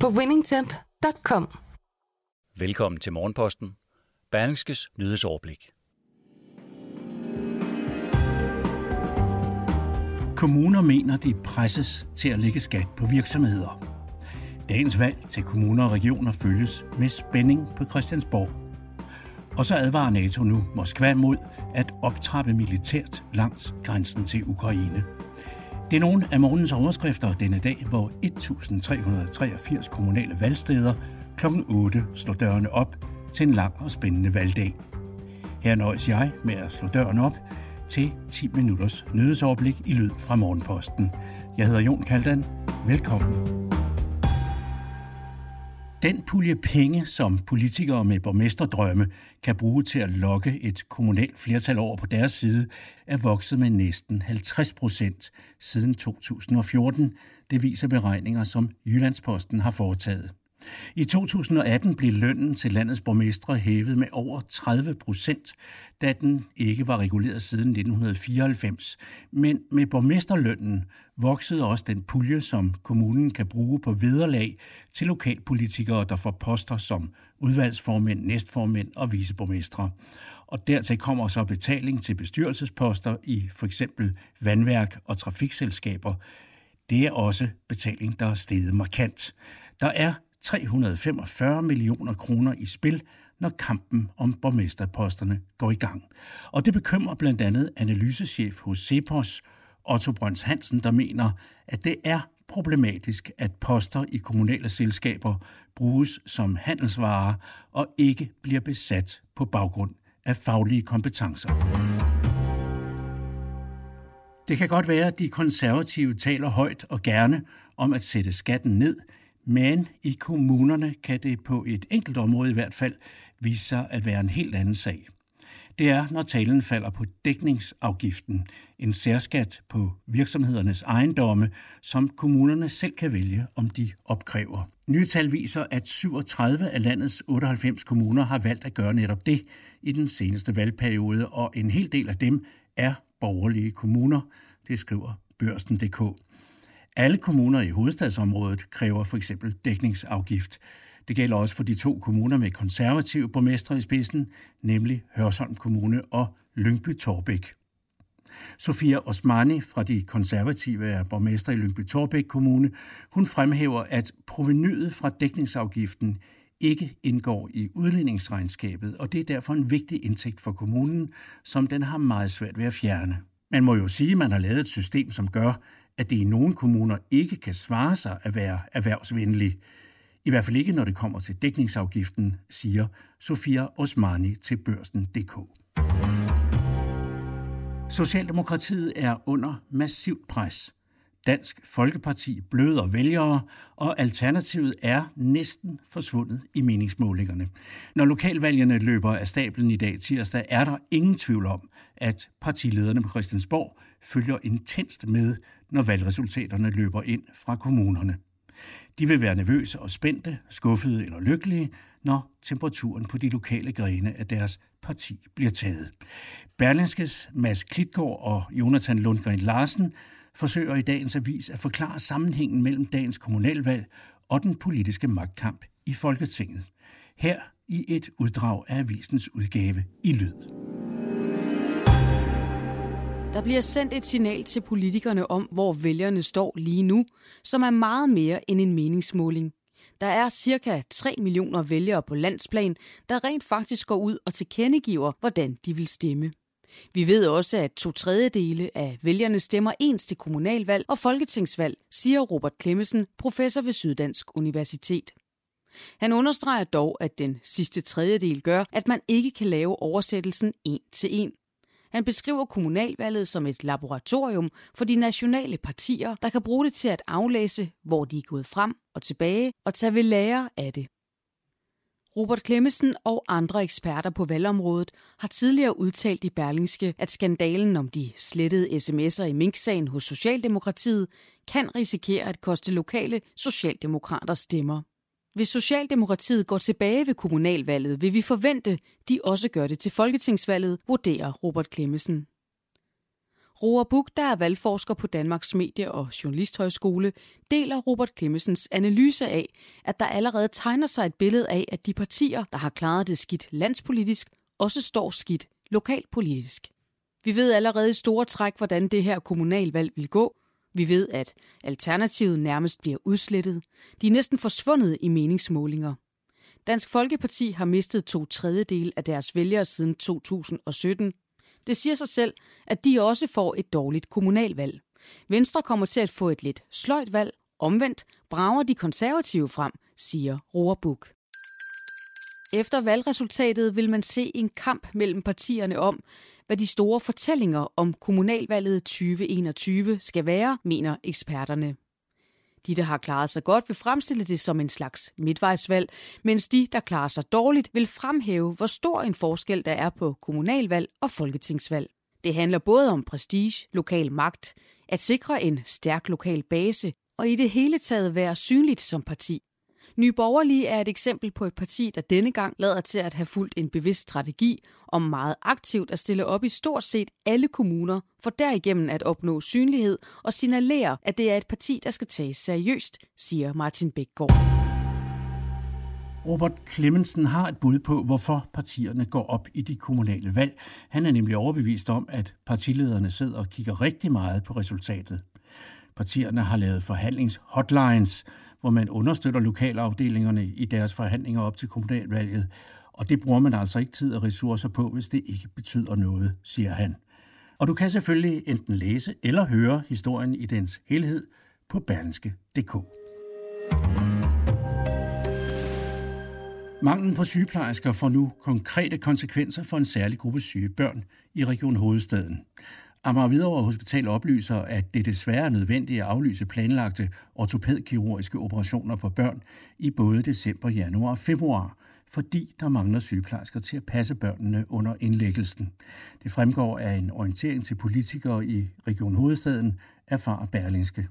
på winningtemp.com. Velkommen til Morgenposten. Berlingskes nyhedsoverblik. Kommuner mener, de presses til at lægge skat på virksomheder. Dagens valg til kommuner og regioner følges med spænding på Christiansborg. Og så advarer NATO nu Moskva mod at optrappe militært langs grænsen til Ukraine. Det er nogle af morgens overskrifter denne dag, hvor 1383 kommunale valgsteder kl. 8 slår dørene op til en lang og spændende valgdag. Her nøjes jeg med at slå døren op til 10 minutters nyhedsoverblik i lyd fra Morgenposten. Jeg hedder Jon Kaldan. Velkommen. Den pulje penge, som politikere med borgmesterdrømme kan bruge til at lokke et kommunalt flertal over på deres side, er vokset med næsten 50 procent siden 2014. Det viser beregninger, som Jyllandsposten har foretaget. I 2018 blev lønnen til landets borgmestre hævet med over 30 procent, da den ikke var reguleret siden 1994. Men med borgmesterlønnen voksede også den pulje, som kommunen kan bruge på vederlag til lokalpolitikere, der får poster som udvalgsformænd, næstformænd og viceborgmestre. Og dertil kommer så betaling til bestyrelsesposter i for eksempel vandværk og trafikselskaber. Det er også betaling, der er steget markant. Der er 345 millioner kroner i spil, når kampen om borgmesterposterne går i gang. Og det bekymrer blandt andet analysechef hos Cepos, Otto Brøns Hansen, der mener, at det er problematisk, at poster i kommunale selskaber bruges som handelsvarer og ikke bliver besat på baggrund af faglige kompetencer. Det kan godt være, at de konservative taler højt og gerne om at sætte skatten ned – men i kommunerne kan det på et enkelt område i hvert fald vise sig at være en helt anden sag. Det er, når talen falder på dækningsafgiften, en særskat på virksomhedernes ejendomme, som kommunerne selv kan vælge, om de opkræver. Nye tal viser, at 37 af landets 98 kommuner har valgt at gøre netop det i den seneste valgperiode, og en hel del af dem er borgerlige kommuner, det skriver børsen.dk. Alle kommuner i hovedstadsområdet kræver for eksempel dækningsafgift. Det gælder også for de to kommuner med konservative borgmestre i spidsen, nemlig Hørsholm Kommune og Lyngby Torbæk. Sofia Osmani fra de konservative er borgmester i Lyngby Torbæk Kommune. Hun fremhæver, at provenyet fra dækningsafgiften ikke indgår i udligningsregnskabet, og det er derfor en vigtig indtægt for kommunen, som den har meget svært ved at fjerne. Man må jo sige, at man har lavet et system, som gør, at det i nogle kommuner ikke kan svare sig at være erhvervsvenlig. I hvert fald ikke, når det kommer til dækningsafgiften, siger Sofia Osmani til børsen.dk. Socialdemokratiet er under massivt pres. Dansk Folkeparti bløder vælgere, og alternativet er næsten forsvundet i meningsmålingerne. Når lokalvalgene løber af stablen i dag tirsdag, er der ingen tvivl om, at partilederne på Christiansborg følger intenst med, når valgresultaterne løber ind fra kommunerne. De vil være nervøse og spændte, skuffede eller lykkelige, når temperaturen på de lokale grene af deres parti bliver taget. Berlingskes Mads Klitgaard og Jonathan Lundgren Larsen forsøger i dagens avis at forklare sammenhængen mellem dagens kommunalvalg og den politiske magtkamp i Folketinget. Her i et uddrag af avisens udgave i lyd. Der bliver sendt et signal til politikerne om, hvor vælgerne står lige nu, som er meget mere end en meningsmåling. Der er cirka 3 millioner vælgere på landsplan, der rent faktisk går ud og tilkendegiver, hvordan de vil stemme. Vi ved også, at to tredjedele af vælgerne stemmer ens til kommunalvalg og folketingsvalg, siger Robert Klemmesen, professor ved Syddansk Universitet. Han understreger dog, at den sidste tredjedel gør, at man ikke kan lave oversættelsen en til en. Han beskriver kommunalvalget som et laboratorium for de nationale partier, der kan bruge det til at aflæse, hvor de er gået frem og tilbage, og tage ved lære af det. Robert Klemmesen og andre eksperter på valgområdet har tidligere udtalt i Berlingske, at skandalen om de slettede sms'er i Mink-sagen hos Socialdemokratiet kan risikere at koste lokale socialdemokrater stemmer. Hvis Socialdemokratiet går tilbage ved kommunalvalget, vil vi forvente, de også gør det til folketingsvalget, vurderer Robert Klemmesen. Roar Buk, der er valgforsker på Danmarks Medie- og Journalisthøjskole, deler Robert Klemmesens analyse af, at der allerede tegner sig et billede af, at de partier, der har klaret det skidt landspolitisk, også står skidt lokalpolitisk. Vi ved allerede i store træk, hvordan det her kommunalvalg vil gå. Vi ved, at alternativet nærmest bliver udslettet. De er næsten forsvundet i meningsmålinger. Dansk Folkeparti har mistet to tredjedel af deres vælgere siden 2017. Det siger sig selv, at de også får et dårligt kommunalvalg. Venstre kommer til at få et lidt sløjt valg. Omvendt brager de konservative frem, siger Roerbuk. Efter valgresultatet vil man se en kamp mellem partierne om, hvad de store fortællinger om kommunalvalget 2021 skal være, mener eksperterne. De, der har klaret sig godt, vil fremstille det som en slags midtvejsvalg, mens de, der klarer sig dårligt, vil fremhæve, hvor stor en forskel der er på kommunalvalg og folketingsvalg. Det handler både om prestige, lokal magt, at sikre en stærk lokal base og i det hele taget være synligt som parti. Nye Borgerlige er et eksempel på et parti, der denne gang lader til at have fulgt en bevidst strategi om meget aktivt at stille op i stort set alle kommuner, for derigennem at opnå synlighed og signalere, at det er et parti, der skal tages seriøst, siger Martin Bækgaard. Robert Clemmensen har et bud på, hvorfor partierne går op i de kommunale valg. Han er nemlig overbevist om, at partilederne sidder og kigger rigtig meget på resultatet. Partierne har lavet forhandlingshotlines, hvor man understøtter lokalafdelingerne i deres forhandlinger op til kommunalvalget, og det bruger man altså ikke tid og ressourcer på, hvis det ikke betyder noget, siger han. Og du kan selvfølgelig enten læse eller høre historien i dens helhed på berlingske.dk. Manglen på sygeplejersker får nu konkrete konsekvenser for en særlig gruppe syge børn i Region Hovedstaden. Amager Hvidovre Hospital oplyser, at det desværre er nødvendigt at aflyse planlagte ortopædkirurgiske operationer på børn i både december, januar og februar, fordi der mangler sygeplejersker til at passe børnene under indlæggelsen. Det fremgår af en orientering til politikere i Region Hovedstaden, erfarer Berlingske.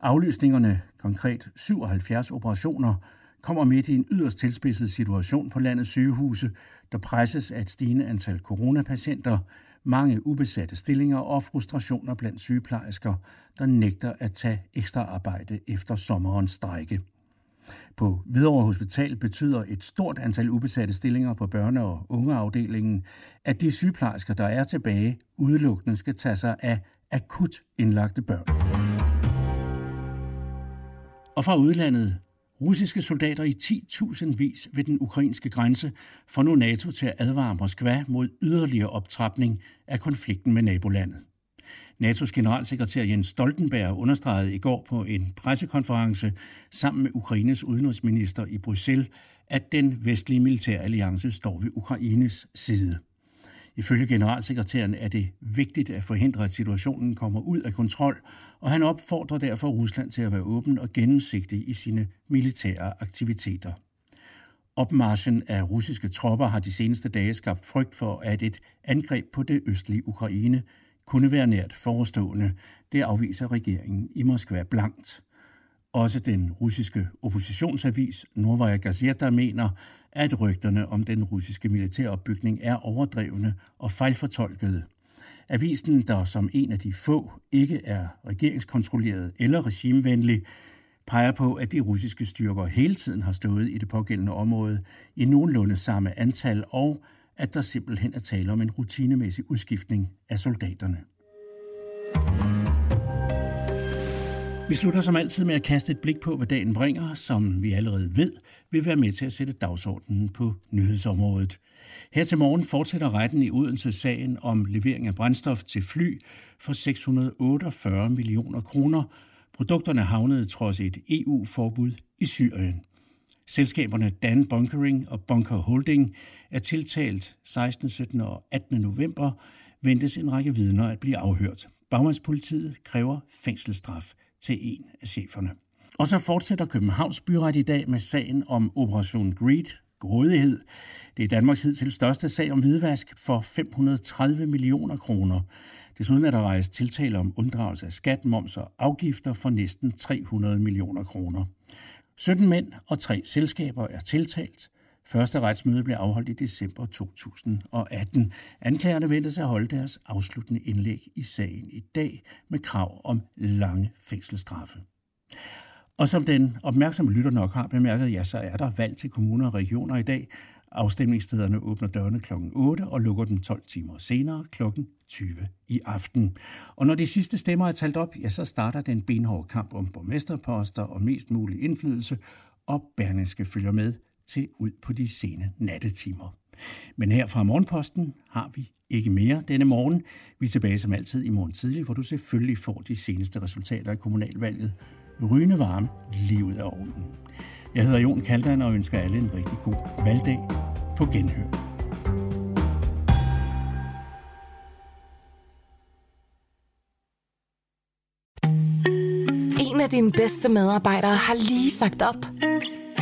Aflysningerne, konkret 77 operationer, kommer midt i en yderst tilspidset situation på landets sygehuse, der presses af et stigende antal coronapatienter, mange ubesatte stillinger og frustrationer blandt sygeplejersker, der nægter at tage ekstra arbejde efter sommerens strække. På Hvidovre Hospital betyder et stort antal ubesatte stillinger på børne- og ungeafdelingen, at de sygeplejersker, der er tilbage, udelukkende skal tage sig af akut indlagte børn. Og fra udlandet Russiske soldater i 10.000 vis ved den ukrainske grænse får nu NATO til at advare Moskva mod yderligere optrapning af konflikten med nabolandet. NATO's generalsekretær Jens Stoltenberg understregede i går på en pressekonference sammen med Ukraines udenrigsminister i Bruxelles, at den vestlige militære alliance står ved Ukraines side. Ifølge generalsekretæren er det vigtigt at forhindre, at situationen kommer ud af kontrol, og han opfordrer derfor Rusland til at være åben og gennemsigtig i sine militære aktiviteter. Opmarschen af russiske tropper har de seneste dage skabt frygt for, at et angreb på det østlige Ukraine kunne være nært forestående. Det afviser regeringen i Moskva blankt. Også den russiske oppositionsavis Novaya Gazeta mener, at rygterne om den russiske militæropbygning er overdrevne og fejlfortolkede. Avisen, der som en af de få ikke er regeringskontrolleret eller regimevenlig, peger på, at de russiske styrker hele tiden har stået i det pågældende område i nogenlunde samme antal, og at der simpelthen er tale om en rutinemæssig udskiftning af soldaterne. Vi slutter som altid med at kaste et blik på, hvad dagen bringer, som vi allerede ved, vil være med til at sætte dagsordenen på nyhedsområdet. Her til morgen fortsætter retten i Odense sagen om levering af brændstof til fly for 648 millioner kroner. Produkterne havnede trods et EU-forbud i Syrien. Selskaberne Dan Bunkering og Bunker Holding er tiltalt 16., 17. og 18. november ventes en række vidner at blive afhørt. Bagmandspolitiet kræver fængselsstraf til en af cheferne. Og så fortsætter Københavns Byret i dag med sagen om Operation Greed, grådighed. Det er Danmarks hidtil største sag om hvidvask for 530 millioner kroner. Desuden er der rejst tiltale om unddragelse af skat, moms og afgifter for næsten 300 millioner kroner. 17 mænd og tre selskaber er tiltalt. Første retsmøde blev afholdt i december 2018. Anklagerne ventes at holde deres afsluttende indlæg i sagen i dag med krav om lange fængselsstraffe. Og som den opmærksomme lytter nok har bemærket, ja, så er der valg til kommuner og regioner i dag. Afstemningsstederne åbner dørene kl. 8 og lukker dem 12 timer senere kl. 20 i aften. Og når de sidste stemmer er talt op, ja, så starter den benhårde kamp om borgmesterposter og mest mulig indflydelse, og Berlingske følger med til ud på de sene nattetimer. Men her fra Morgenposten har vi ikke mere denne morgen. Vi er tilbage som altid i morgen tidlig, hvor du selvfølgelig får de seneste resultater af kommunalvalget. Rygende varme lige ud af ovnen. Jeg hedder Jon Kaldan og ønsker alle en rigtig god valgdag på genhør. En af dine bedste medarbejdere har lige sagt op.